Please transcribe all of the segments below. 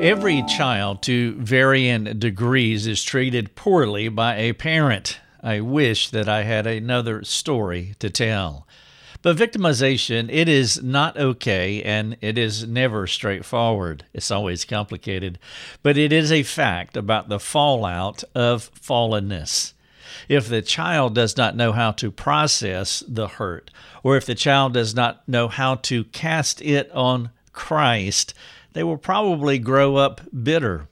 Every child, to varying degrees, is treated poorly by a parent. I wish that I had another story to tell. But victimization, it is not okay and it is never straightforward. It's always complicated. But it is a fact about the fallout of fallenness. If the child does not know how to process the hurt, or if the child does not know how to cast it on Christ, they will probably grow up bitter,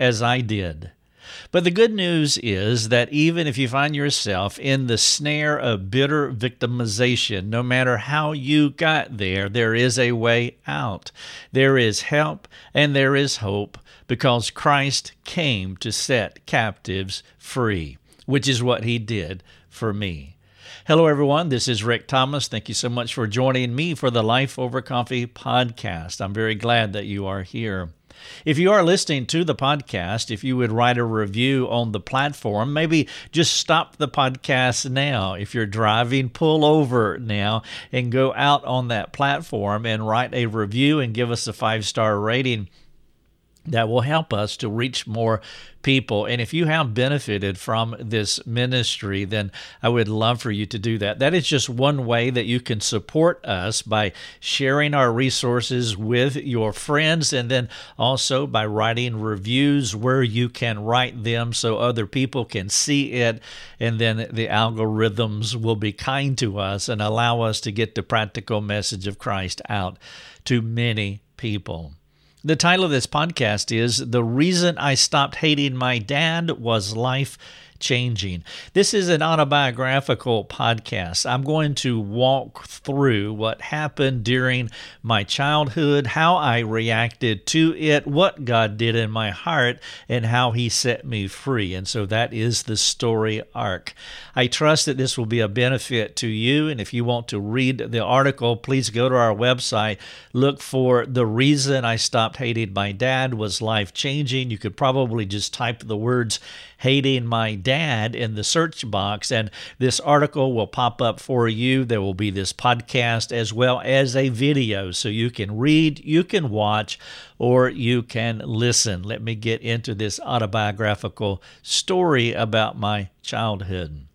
as I did. But the good news is that even if you find yourself in the snare of bitter victimization, no matter how you got there, there is a way out. There is help and there is hope because Christ came to set captives free, which is what he did for me. Hello, everyone. This is Rick Thomas. Thank you so much for joining me for the Life Over Coffee podcast. I'm very glad that you are here. If you are listening to the podcast, if you would write a review on the platform, maybe just stop the podcast now. If you're driving, pull over now and go out on that platform and write a review and give us a five star rating that will help us to reach more people. And if you have benefited from this ministry, then I would love for you to do that. That is just one way that you can support us by sharing our resources with your friends and then also by writing reviews where you can write them so other people can see it. And then the algorithms will be kind to us and allow us to get the practical message of Christ out to many people. The title of this podcast is The Reason I Stopped Hating My Dad Was Life changing. This is an autobiographical podcast. I'm going to walk through what happened during my childhood, how I reacted to it, what God did in my heart, and how He set me free. And so that is the story arc. I trust that this will be a benefit to you. And if you want to read the article, please go to our website, look for The Reason I Stopped Hating My Dad Was Life Changing. You could probably just type the words hating my dad in the search box, and this article will pop up for you. There will be this podcast as well as a video, so you can read, you can watch, or you can listen. Let me get into this autobiographical story about my childhood.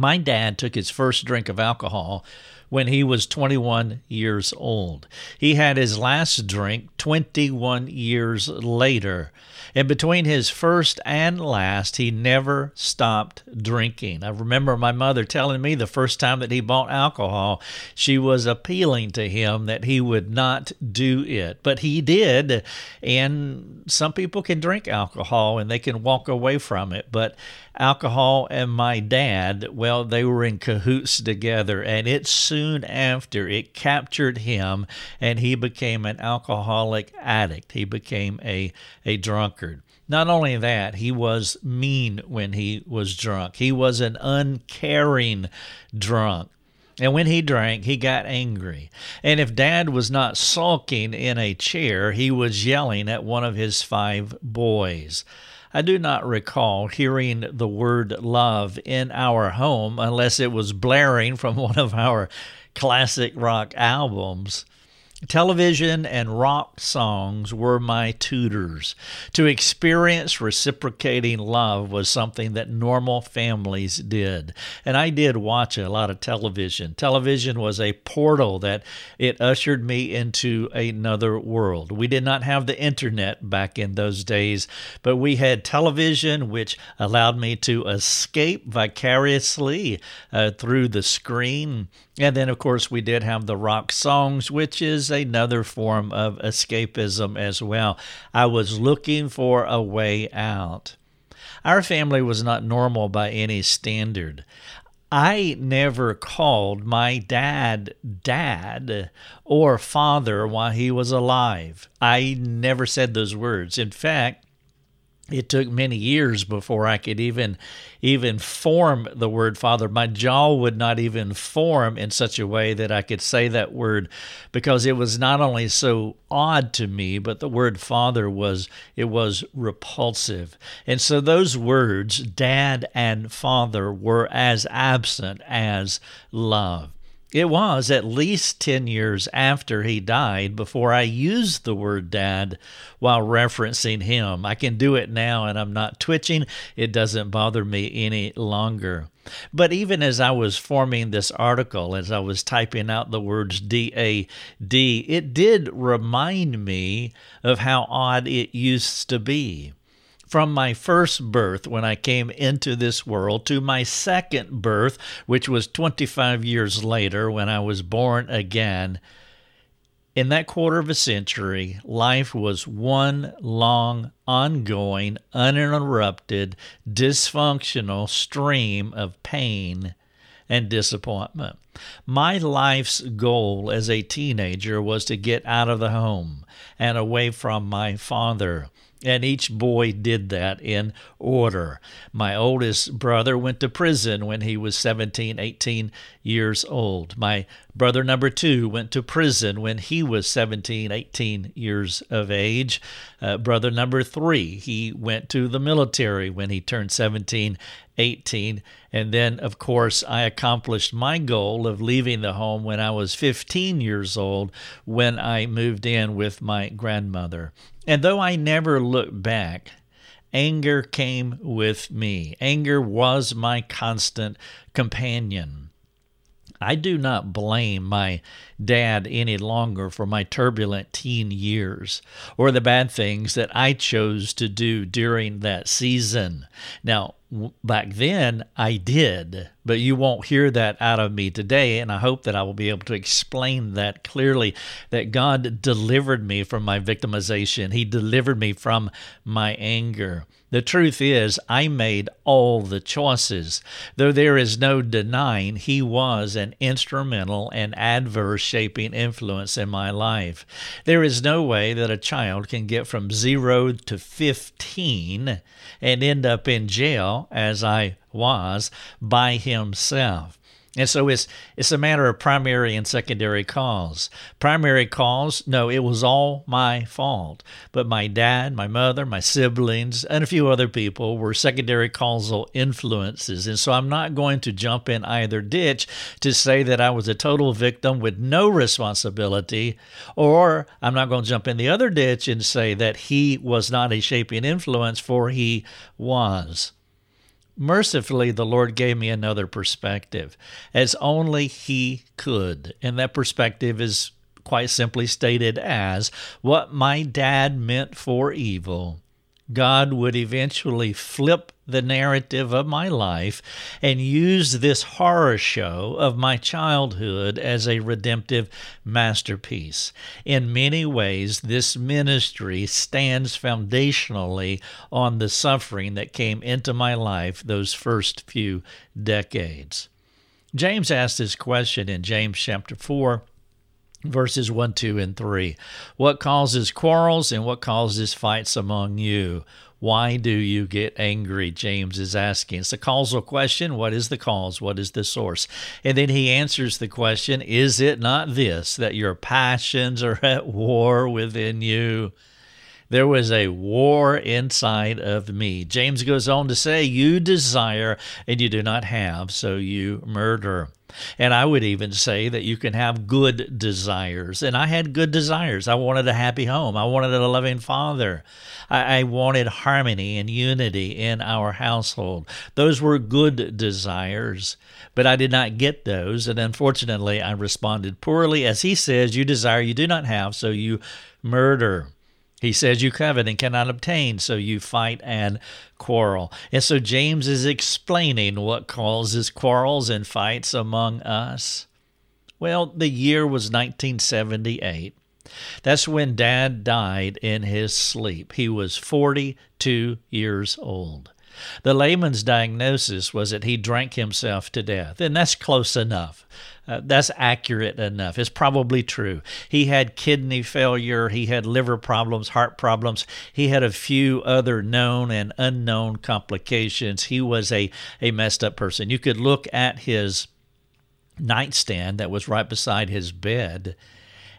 My dad took his first drink of alcohol when he was 21 years old. He had his last drink 21 years later. And between his first and last, he never stopped drinking. I remember my mother telling me the first time that he bought alcohol, she was appealing to him that he would not do it. But he did. And some people can drink alcohol and they can walk away from it. But alcohol and my dad, well, they were in cahoots together. And it soon after it captured him and he became an alcoholic addict. He became a, a drunkard. Not only that, he was mean when he was drunk. He was an uncaring drunk. And when he drank, he got angry. And if dad was not sulking in a chair, he was yelling at one of his five boys. I do not recall hearing the word love in our home unless it was blaring from one of our classic rock albums. Television and rock songs were my tutors. To experience reciprocating love was something that normal families did. And I did watch a lot of television. Television was a portal that it ushered me into another world. We did not have the internet back in those days, but we had television, which allowed me to escape vicariously uh, through the screen and then, of course, we did have the rock songs, which is another form of escapism as well. I was looking for a way out. Our family was not normal by any standard. I never called my dad dad or father while he was alive. I never said those words. In fact, it took many years before I could even even form the word father. My jaw would not even form in such a way that I could say that word because it was not only so odd to me, but the word father was it was repulsive. And so those words, dad and father, were as absent as love. It was at least 10 years after he died before I used the word dad while referencing him. I can do it now and I'm not twitching. It doesn't bother me any longer. But even as I was forming this article, as I was typing out the words D A D, it did remind me of how odd it used to be from my first birth when I came into this world to my second birth, which was 25 years later when I was born again. In that quarter of a century, life was one long, ongoing, uninterrupted, dysfunctional stream of pain and disappointment. My life's goal as a teenager was to get out of the home and away from my father. And each boy did that in order. My oldest brother went to prison when he was 17, 18 years old. My brother number two went to prison when he was 17, 18 years of age. Uh, brother number three, he went to the military when he turned 17, 18. And then, of course, I accomplished my goal of leaving the home when I was 15 years old when I moved in with my grandmother. And though I never looked back, anger came with me. Anger was my constant companion. I do not blame my dad any longer for my turbulent teen years or the bad things that I chose to do during that season. Now, back then I did, but you won't hear that out of me today. And I hope that I will be able to explain that clearly that God delivered me from my victimization, He delivered me from my anger. The truth is, I made all the choices. Though there is no denying He was an instrumental and adverse shaping influence in my life. There is no way that a child can get from zero to 15 and end up in jail, as I was, by himself. And so it's it's a matter of primary and secondary cause. Primary cause, no, it was all my fault. But my dad, my mother, my siblings, and a few other people were secondary causal influences. And so I'm not going to jump in either ditch to say that I was a total victim with no responsibility, or I'm not going to jump in the other ditch and say that he was not a shaping influence, for he was. Mercifully, the Lord gave me another perspective, as only He could. And that perspective is quite simply stated as what my dad meant for evil, God would eventually flip the narrative of my life and use this horror show of my childhood as a redemptive masterpiece. In many ways, this ministry stands foundationally on the suffering that came into my life those first few decades. James asked this question in James chapter 4 verses 1, 2, and 3. What causes quarrels and what causes fights among you? Why do you get angry? James is asking. It's a causal question. What is the cause? What is the source? And then he answers the question Is it not this, that your passions are at war within you? There was a war inside of me. James goes on to say, You desire and you do not have, so you murder. And I would even say that you can have good desires. And I had good desires. I wanted a happy home. I wanted a loving father. I, I, wanted harmony and unity in our household. Those were good desires. But I did not get those. And unfortunately, I responded poorly. As he says, You desire, you do not have, so you murder. He says you covet and cannot obtain, so you fight and quarrel. And so James is explaining what causes quarrels and fights among us. Well, the year was 1978. That's when Dad died in his sleep. He was 42 years old. The layman's diagnosis was that he drank himself to death, and that's close enough. Uh, that's accurate enough. It's probably true. He had kidney failure, he had liver problems, heart problems, he had a few other known and unknown complications. He was a, a messed up person. You could look at his nightstand that was right beside his bed,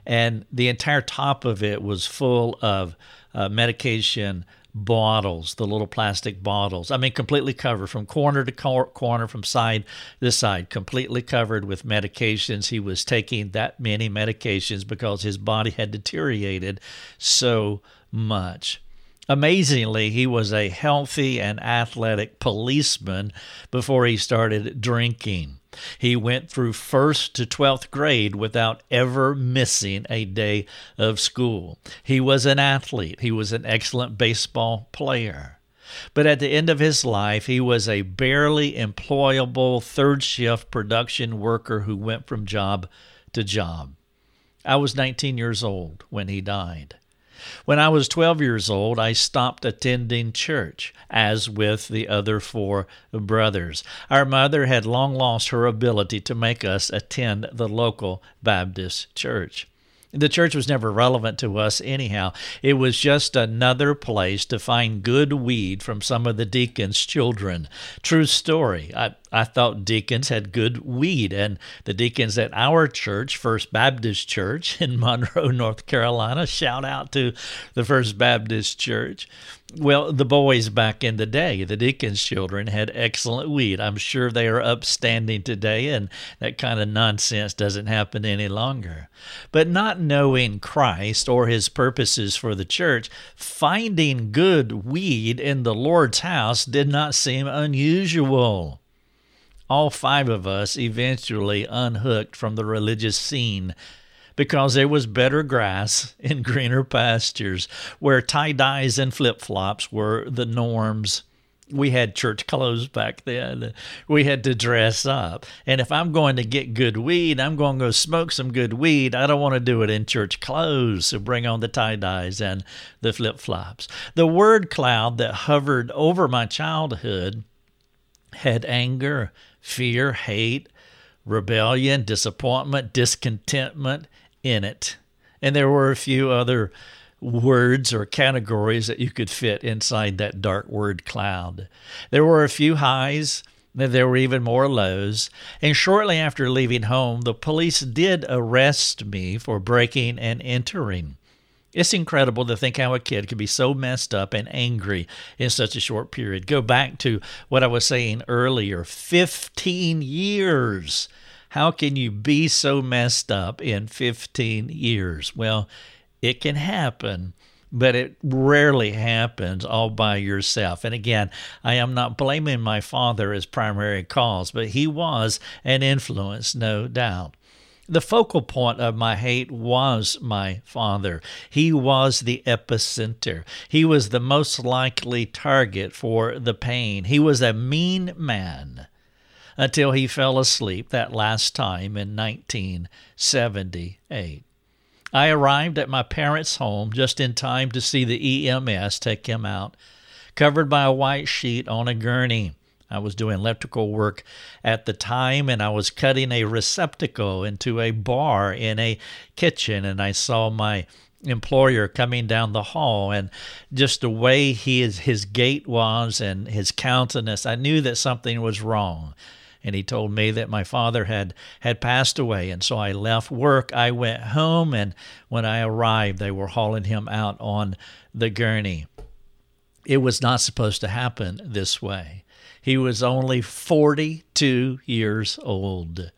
and the entire top of it was full of uh, medication bottles, the little plastic bottles. I mean, completely covered from corner to cor- corner, from side to side, completely covered with medications. He was taking that many medications because his body had deteriorated so much. Amazingly, he was a healthy and athletic policeman before he started drinking. He went through first to 12th grade without ever missing a day of school. He was an athlete, he was an excellent baseball player. But at the end of his life, he was a barely employable third shift production worker who went from job to job. I was 19 years old when he died. When I was 12 years old, I stopped attending church, as with the other four brothers. Our mother had long lost her ability to make us attend the local Baptist church. The church was never relevant to us anyhow. It was just another place to find good weed from some of the deacons' children. True story. I, I thought deacons had good weed, and the deacons at our church, First Baptist Church in Monroe, North Carolina, shout out to the First Baptist Church. Well, the boys back in the day, the deacons' children, had excellent weed. I'm sure they are upstanding today, and that kind of nonsense doesn't happen any longer. But not knowing Christ or his purposes for the church, finding good weed in the Lord's house did not seem unusual. All five of us eventually unhooked from the religious scene because there was better grass in greener pastures where tie dyes and flip flops were the norms. We had church clothes back then. We had to dress up. And if I'm going to get good weed, I'm going to go smoke some good weed. I don't want to do it in church clothes. So bring on the tie dyes and the flip flops. The word cloud that hovered over my childhood had anger, fear, hate, rebellion, disappointment, discontentment, in it. And there were a few other words or categories that you could fit inside that dark word cloud. There were a few highs, there were even more lows. And shortly after leaving home, the police did arrest me for breaking and entering. It's incredible to think how a kid could be so messed up and angry in such a short period. Go back to what I was saying earlier 15 years how can you be so messed up in 15 years? Well, it can happen, but it rarely happens all by yourself. And again, I am not blaming my father as primary cause, but he was an influence, no doubt. The focal point of my hate was my father. He was the epicenter. He was the most likely target for the pain. He was a mean man until he fell asleep that last time in 1978. I arrived at my parents' home just in time to see the EMS take him out, covered by a white sheet on a gurney. I was doing electrical work at the time and I was cutting a receptacle into a bar in a kitchen and I saw my employer coming down the hall and just the way his his gait was and his countenance I knew that something was wrong and he told me that my father had had passed away. And so I left work. I went home and when I arrived they were hauling him out on the gurney. It was not supposed to happen this way. He was only 42 years old.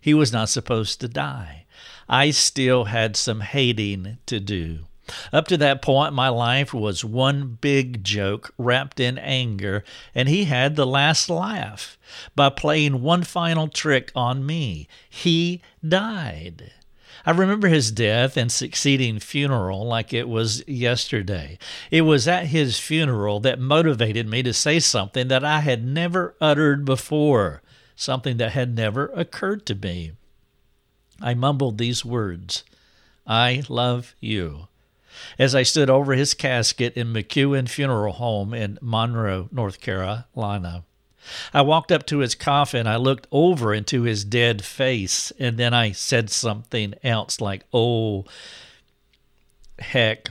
He was not supposed to die. I still had some hating to do up to that point, my life was one big joke wrapped in anger, and he had the last laugh by playing one final trick on me. He died. I remember his death and succeeding funeral like it was yesterday. It was at his funeral that motivated me to say something that I had never uttered before, something that had never occurred to me. I mumbled these words I love you as I stood over his casket in McEwen Funeral Home in Monroe, North Carolina. I walked up to his coffin. I looked over into his dead face, and then I said something else like, Oh, heck.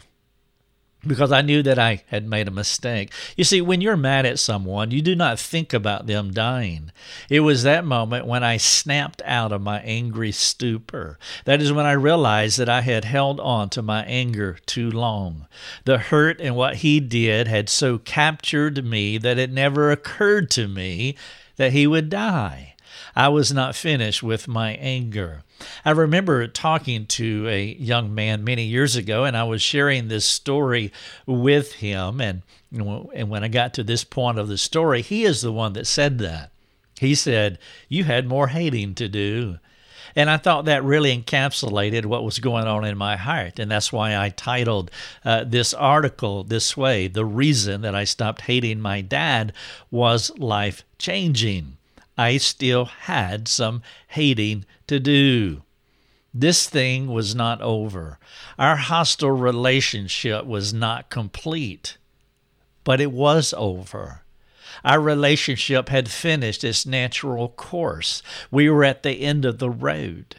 Because I knew that I had made a mistake. You see, when you're mad at someone, you do not think about them dying. It was that moment when I snapped out of my angry stupor. That is when I realized that I had held on to my anger too long. The hurt and what he did had so captured me that it never occurred to me that he would die. I was not finished with my anger. I remember talking to a young man many years ago, and I was sharing this story with him. And, and when I got to this point of the story, he is the one that said that. He said, You had more hating to do. And I thought that really encapsulated what was going on in my heart. And that's why I titled uh, this article this way The reason that I stopped hating my dad was life changing. I still had some hating to do. This thing was not over. Our hostile relationship was not complete, but it was over. Our relationship had finished its natural course. We were at the end of the road.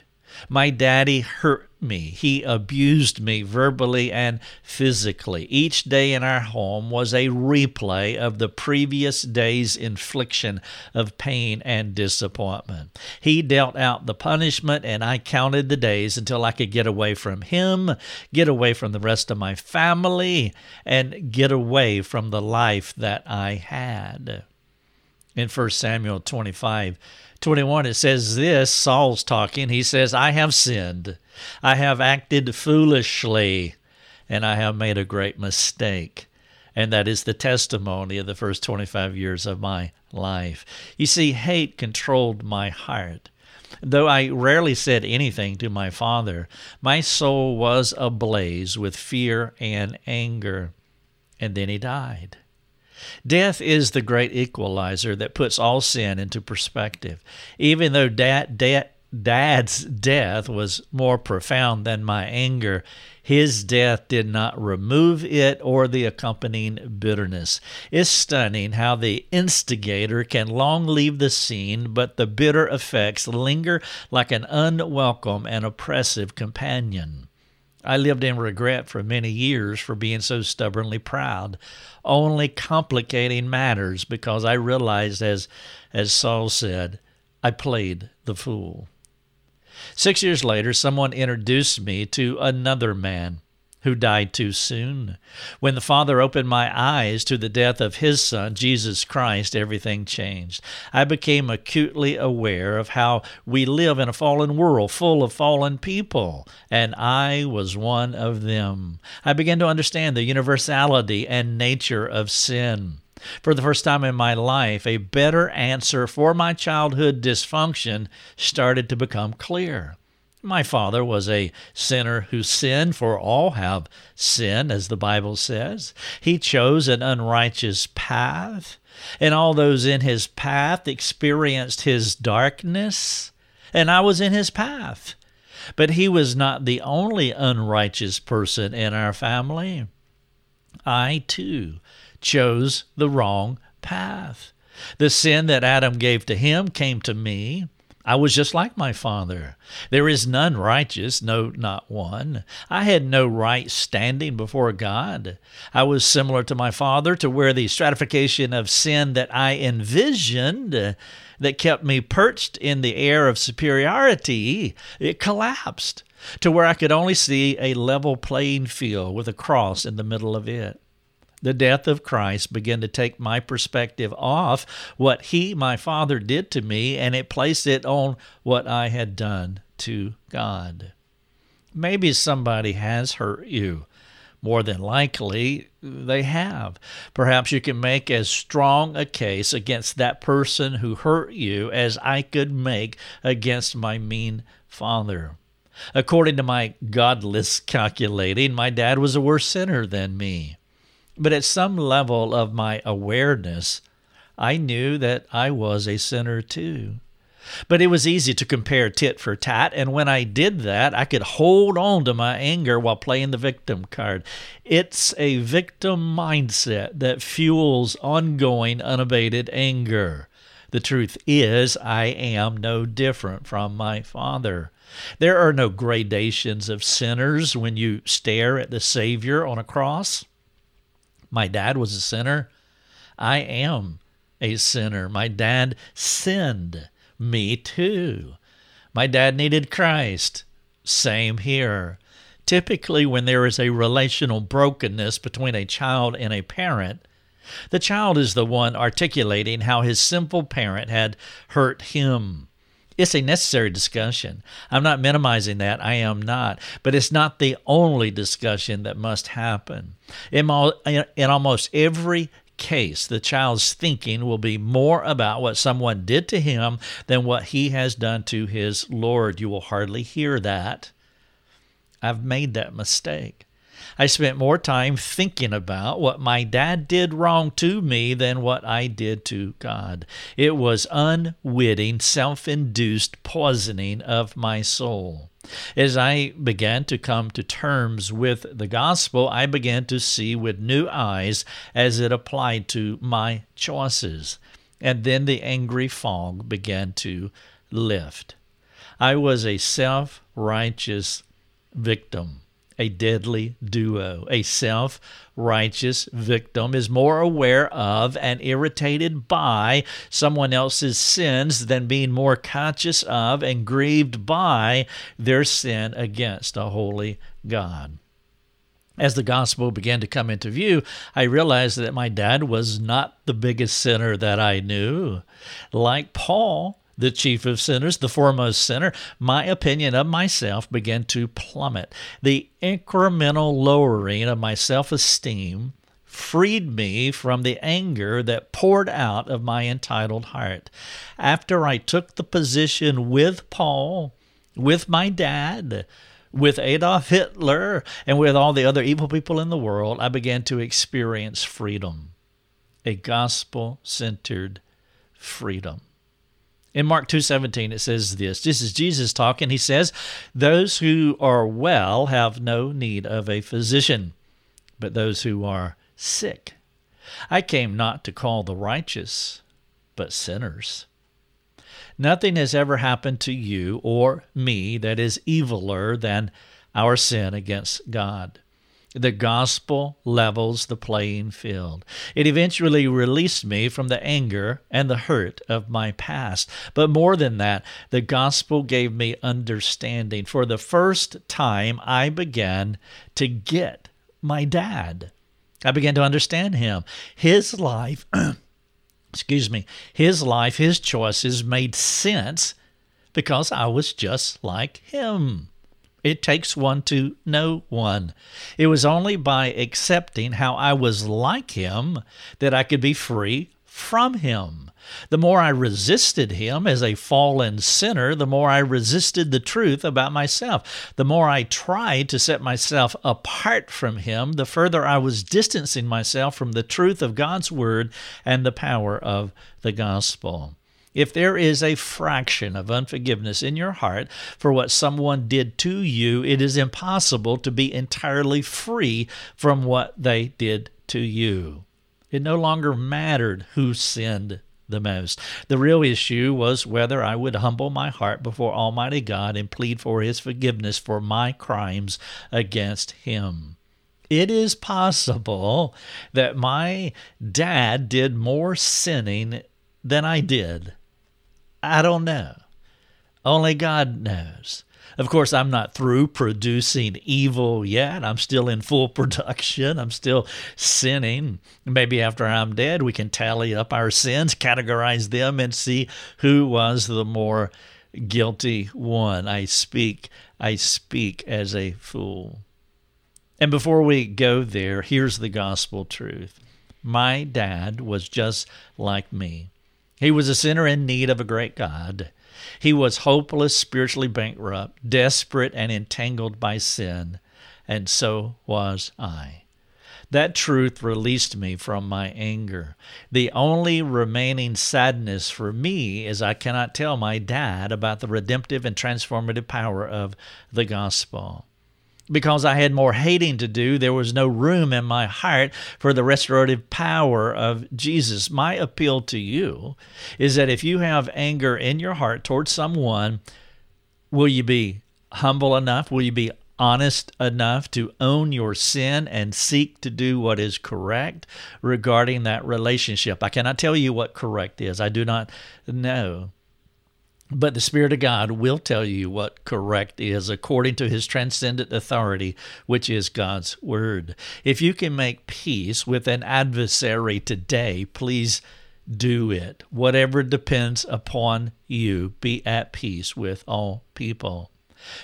My daddy hurt me. He abused me verbally and physically. Each day in our home was a replay of the previous day's infliction of pain and disappointment. He dealt out the punishment, and I counted the days until I could get away from him, get away from the rest of my family, and get away from the life that I had. In 1 Samuel 25, 21, it says this Saul's talking. He says, I have sinned. I have acted foolishly, and I have made a great mistake. And that is the testimony of the first 25 years of my life. You see, hate controlled my heart. Though I rarely said anything to my father, my soul was ablaze with fear and anger. And then he died. Death is the great equalizer that puts all sin into perspective. Even though dad, dad, dad's death was more profound than my anger, his death did not remove it or the accompanying bitterness. It's stunning how the instigator can long leave the scene, but the bitter effects linger like an unwelcome and oppressive companion. I lived in regret for many years for being so stubbornly proud, only complicating matters because I realized, as, as Saul said, I played the fool. Six years later, someone introduced me to another man who died too soon. When the Father opened my eyes to the death of his Son, Jesus Christ, everything changed. I became acutely aware of how we live in a fallen world full of fallen people, and I was one of them. I began to understand the universality and nature of sin. For the first time in my life, a better answer for my childhood dysfunction started to become clear. My father was a sinner who sinned, for all have sinned, as the Bible says. He chose an unrighteous path, and all those in his path experienced his darkness, and I was in his path. But he was not the only unrighteous person in our family. I, too, chose the wrong path. The sin that Adam gave to him came to me. I was just like my father. There is none righteous, no, not one. I had no right standing before God. I was similar to my father, to where the stratification of sin that I envisioned uh, that kept me perched in the air of superiority, it collapsed to where I could only see a level playing field with a cross in the middle of it the death of Christ began to take my perspective off what He, my Father, did to me, and it placed it on what I had done to God. Maybe somebody has hurt you. More than likely, they have. Perhaps you can make as strong a case against that person who hurt you as I could make against my mean father. According to my godless calculating, my dad was a worse sinner than me. But at some level of my awareness, I knew that I was a sinner too. But it was easy to compare tit for tat, and when I did that, I could hold on to my anger while playing the victim card. It's a victim mindset that fuels ongoing, unabated anger. The truth is, I am no different from my father. There are no gradations of sinners when you stare at the Savior on a cross. My dad was a sinner. I am a sinner. My dad sinned. Me too. My dad needed Christ. Same here. Typically, when there is a relational brokenness between a child and a parent, the child is the one articulating how his sinful parent had hurt him. It's a necessary discussion. I'm not minimizing that. I am not. But it's not the only discussion that must happen. In, in almost every case, the child's thinking will be more about what someone did to him than what he has done to his Lord. You will hardly hear that. I've made that mistake. I spent more time thinking about what my dad did wrong to me than what I did to God. It was unwitting, self induced poisoning of my soul. As I began to come to terms with the gospel, I began to see with new eyes as it applied to my choices. And then the angry fog began to lift. I was a self righteous victim a deadly duo. A self righteous victim is more aware of and irritated by someone else's sins than being more conscious of and grieved by their sin against a holy God. As the gospel began to come into view, I realized that my dad was not the biggest sinner that I knew. Like Paul, the chief of sinners, the foremost sinner, my opinion of myself began to plummet. The incremental lowering of my self esteem freed me from the anger that poured out of my entitled heart. After I took the position with Paul, with my dad, with Adolf Hitler, and with all the other evil people in the world, I began to experience freedom, a gospel centered freedom. In Mark 2:17 it says this. This is Jesus talking. He says, "Those who are well have no need of a physician, but those who are sick. I came not to call the righteous, but sinners." Nothing has ever happened to you or me that is eviler than our sin against God. The gospel levels the playing field. It eventually released me from the anger and the hurt of my past. But more than that, the gospel gave me understanding. For the first time, I began to get my dad. I began to understand him. His life, excuse me, his life, his choices made sense because I was just like him. It takes one to know one. It was only by accepting how I was like him that I could be free from him. The more I resisted him as a fallen sinner, the more I resisted the truth about myself. The more I tried to set myself apart from him, the further I was distancing myself from the truth of God's word and the power of the gospel. If there is a fraction of unforgiveness in your heart for what someone did to you, it is impossible to be entirely free from what they did to you. It no longer mattered who sinned the most. The real issue was whether I would humble my heart before Almighty God and plead for His forgiveness for my crimes against Him. It is possible that my dad did more sinning than I did. I don't know. Only God knows. Of course, I'm not through producing evil yet. I'm still in full production. I'm still sinning. Maybe after I'm dead, we can tally up our sins, categorize them, and see who was the more guilty one. I speak, I speak as a fool. And before we go there, here's the gospel truth. My dad was just like me. He was a sinner in need of a great God. He was hopeless, spiritually bankrupt, desperate, and entangled by sin, and so was I. That truth released me from my anger. The only remaining sadness for me is I cannot tell my dad about the redemptive and transformative power of the gospel because I had more hating to do, there was no room in my heart for the restorative power of Jesus. My appeal to you is that if you have anger in your heart towards someone, will you be humble enough? Will you be honest enough to own your sin and seek to do what is correct regarding that relationship. I cannot tell you what correct is. I do not know. But the Spirit of God will tell you what correct is according to His transcendent authority, which is God's Word. If you can make peace with an adversary today, please do it. Whatever depends upon you, be at peace with all people.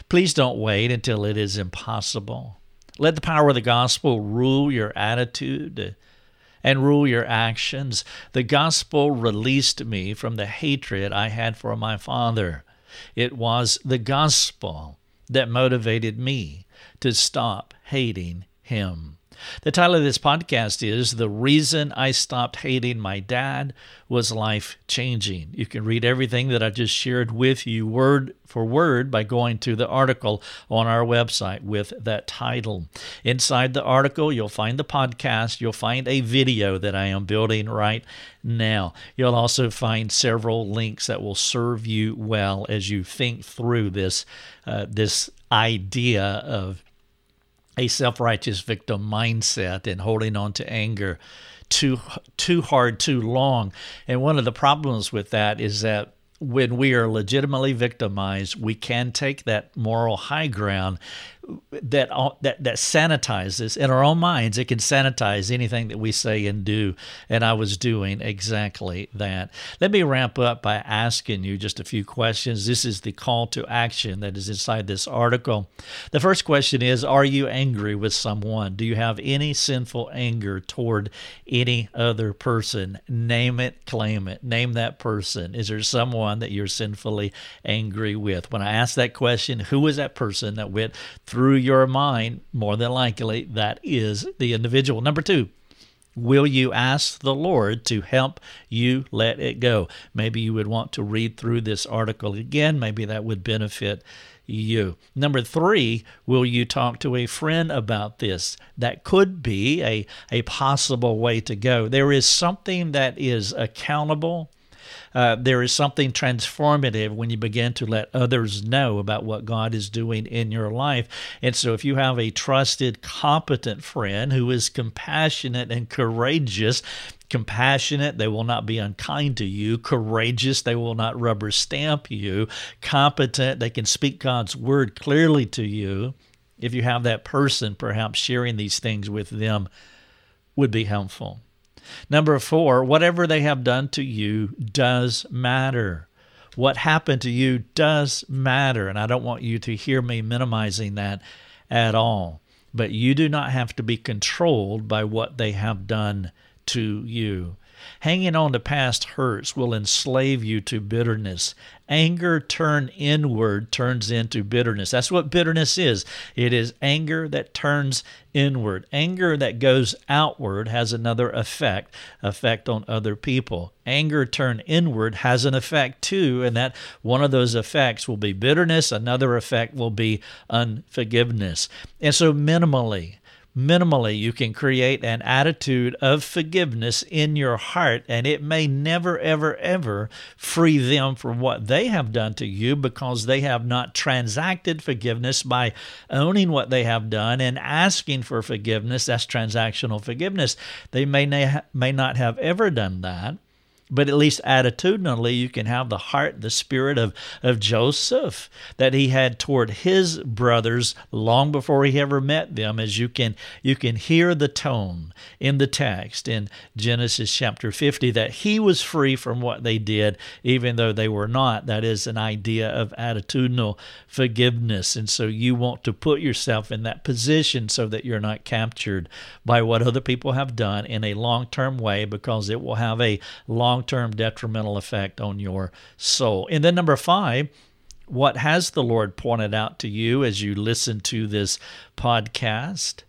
Please don't wait until it is impossible. Let the power of the gospel rule your attitude and rule your actions. The gospel released me from the hatred I had for my father. It was the gospel that motivated me to stop hating him. The title of this podcast is The Reason I Stopped Hating My Dad Was Life Changing. You can read everything that I just shared with you word for word by going to the article on our website with that title. Inside the article, you'll find the podcast, you'll find a video that I am building right now. You'll also find several links that will serve you well as you think through this uh, this idea of a self-righteous victim mindset and holding on to anger too too hard too long. And one of the problems with that is that when we are legitimately victimized, we can take that moral high ground that that that sanitizes in our own minds. It can sanitize anything that we say and do. And I was doing exactly that. Let me wrap up by asking you just a few questions. This is the call to action that is inside this article. The first question is: Are you angry with someone? Do you have any sinful anger toward any other person? Name it, claim it. Name that person. Is there someone that you're sinfully angry with? When I ask that question, who is that person that went through your mind, more than likely, that is the individual. Number two, Will you ask the Lord to help you let it go? Maybe you would want to read through this article again. Maybe that would benefit you. Number three, will you talk to a friend about this? That could be a, a possible way to go. There is something that is accountable uh, there is something transformative when you begin to let others know about what God is doing in your life. And so, if you have a trusted, competent friend who is compassionate and courageous, compassionate, they will not be unkind to you. Courageous, they will not rubber stamp you. Competent, they can speak God's word clearly to you. If you have that person, perhaps sharing these things with them would be helpful. Number four, whatever they have done to you does matter. What happened to you does matter. And I don't want you to hear me minimizing that at all. But you do not have to be controlled by what they have done to you. Hanging on to past hurts will enslave you to bitterness. Anger turned inward turns into bitterness. That's what bitterness is. It is anger that turns inward. Anger that goes outward has another effect, effect on other people. Anger turned inward has an effect too, and that one of those effects will be bitterness, another effect will be unforgiveness. And so minimally, minimally. You can create an attitude of forgiveness in your heart and it may never ever ever free them from what they have done to you because they have not transacted forgiveness by owning what they have done and asking for forgiveness. That's transactional forgiveness. They may may not have ever done that but at least attitudinally, you can have the heart, the spirit of, of Joseph that he had toward his brothers long before he ever met them, as you can you can hear the tone in the text in Genesis chapter 50 that he was free from what they did, even though they were not. That is an idea of attitudinal forgiveness. And so you want to put yourself in that position so that you're not captured by what other people have done in a long term way because it will have a long long term detrimental effect on your soul. And then, number five, what has the Lord pointed out to you as you listen to this podcast?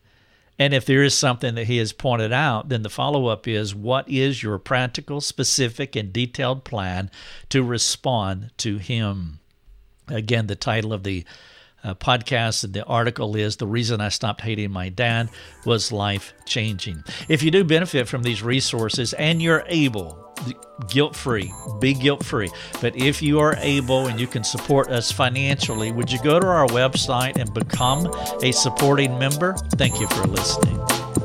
And if there is something that He has pointed out, then the follow up is what is your practical, specific, and detailed plan to respond to Him? Again, the title of the uh, podcast, the article is The Reason I Stopped Hating My Dad Was Life Changing. If you do benefit from these resources and you're able, guilt free, be guilt free. But if you are able and you can support us financially, would you go to our website and become a supporting member? Thank you for listening.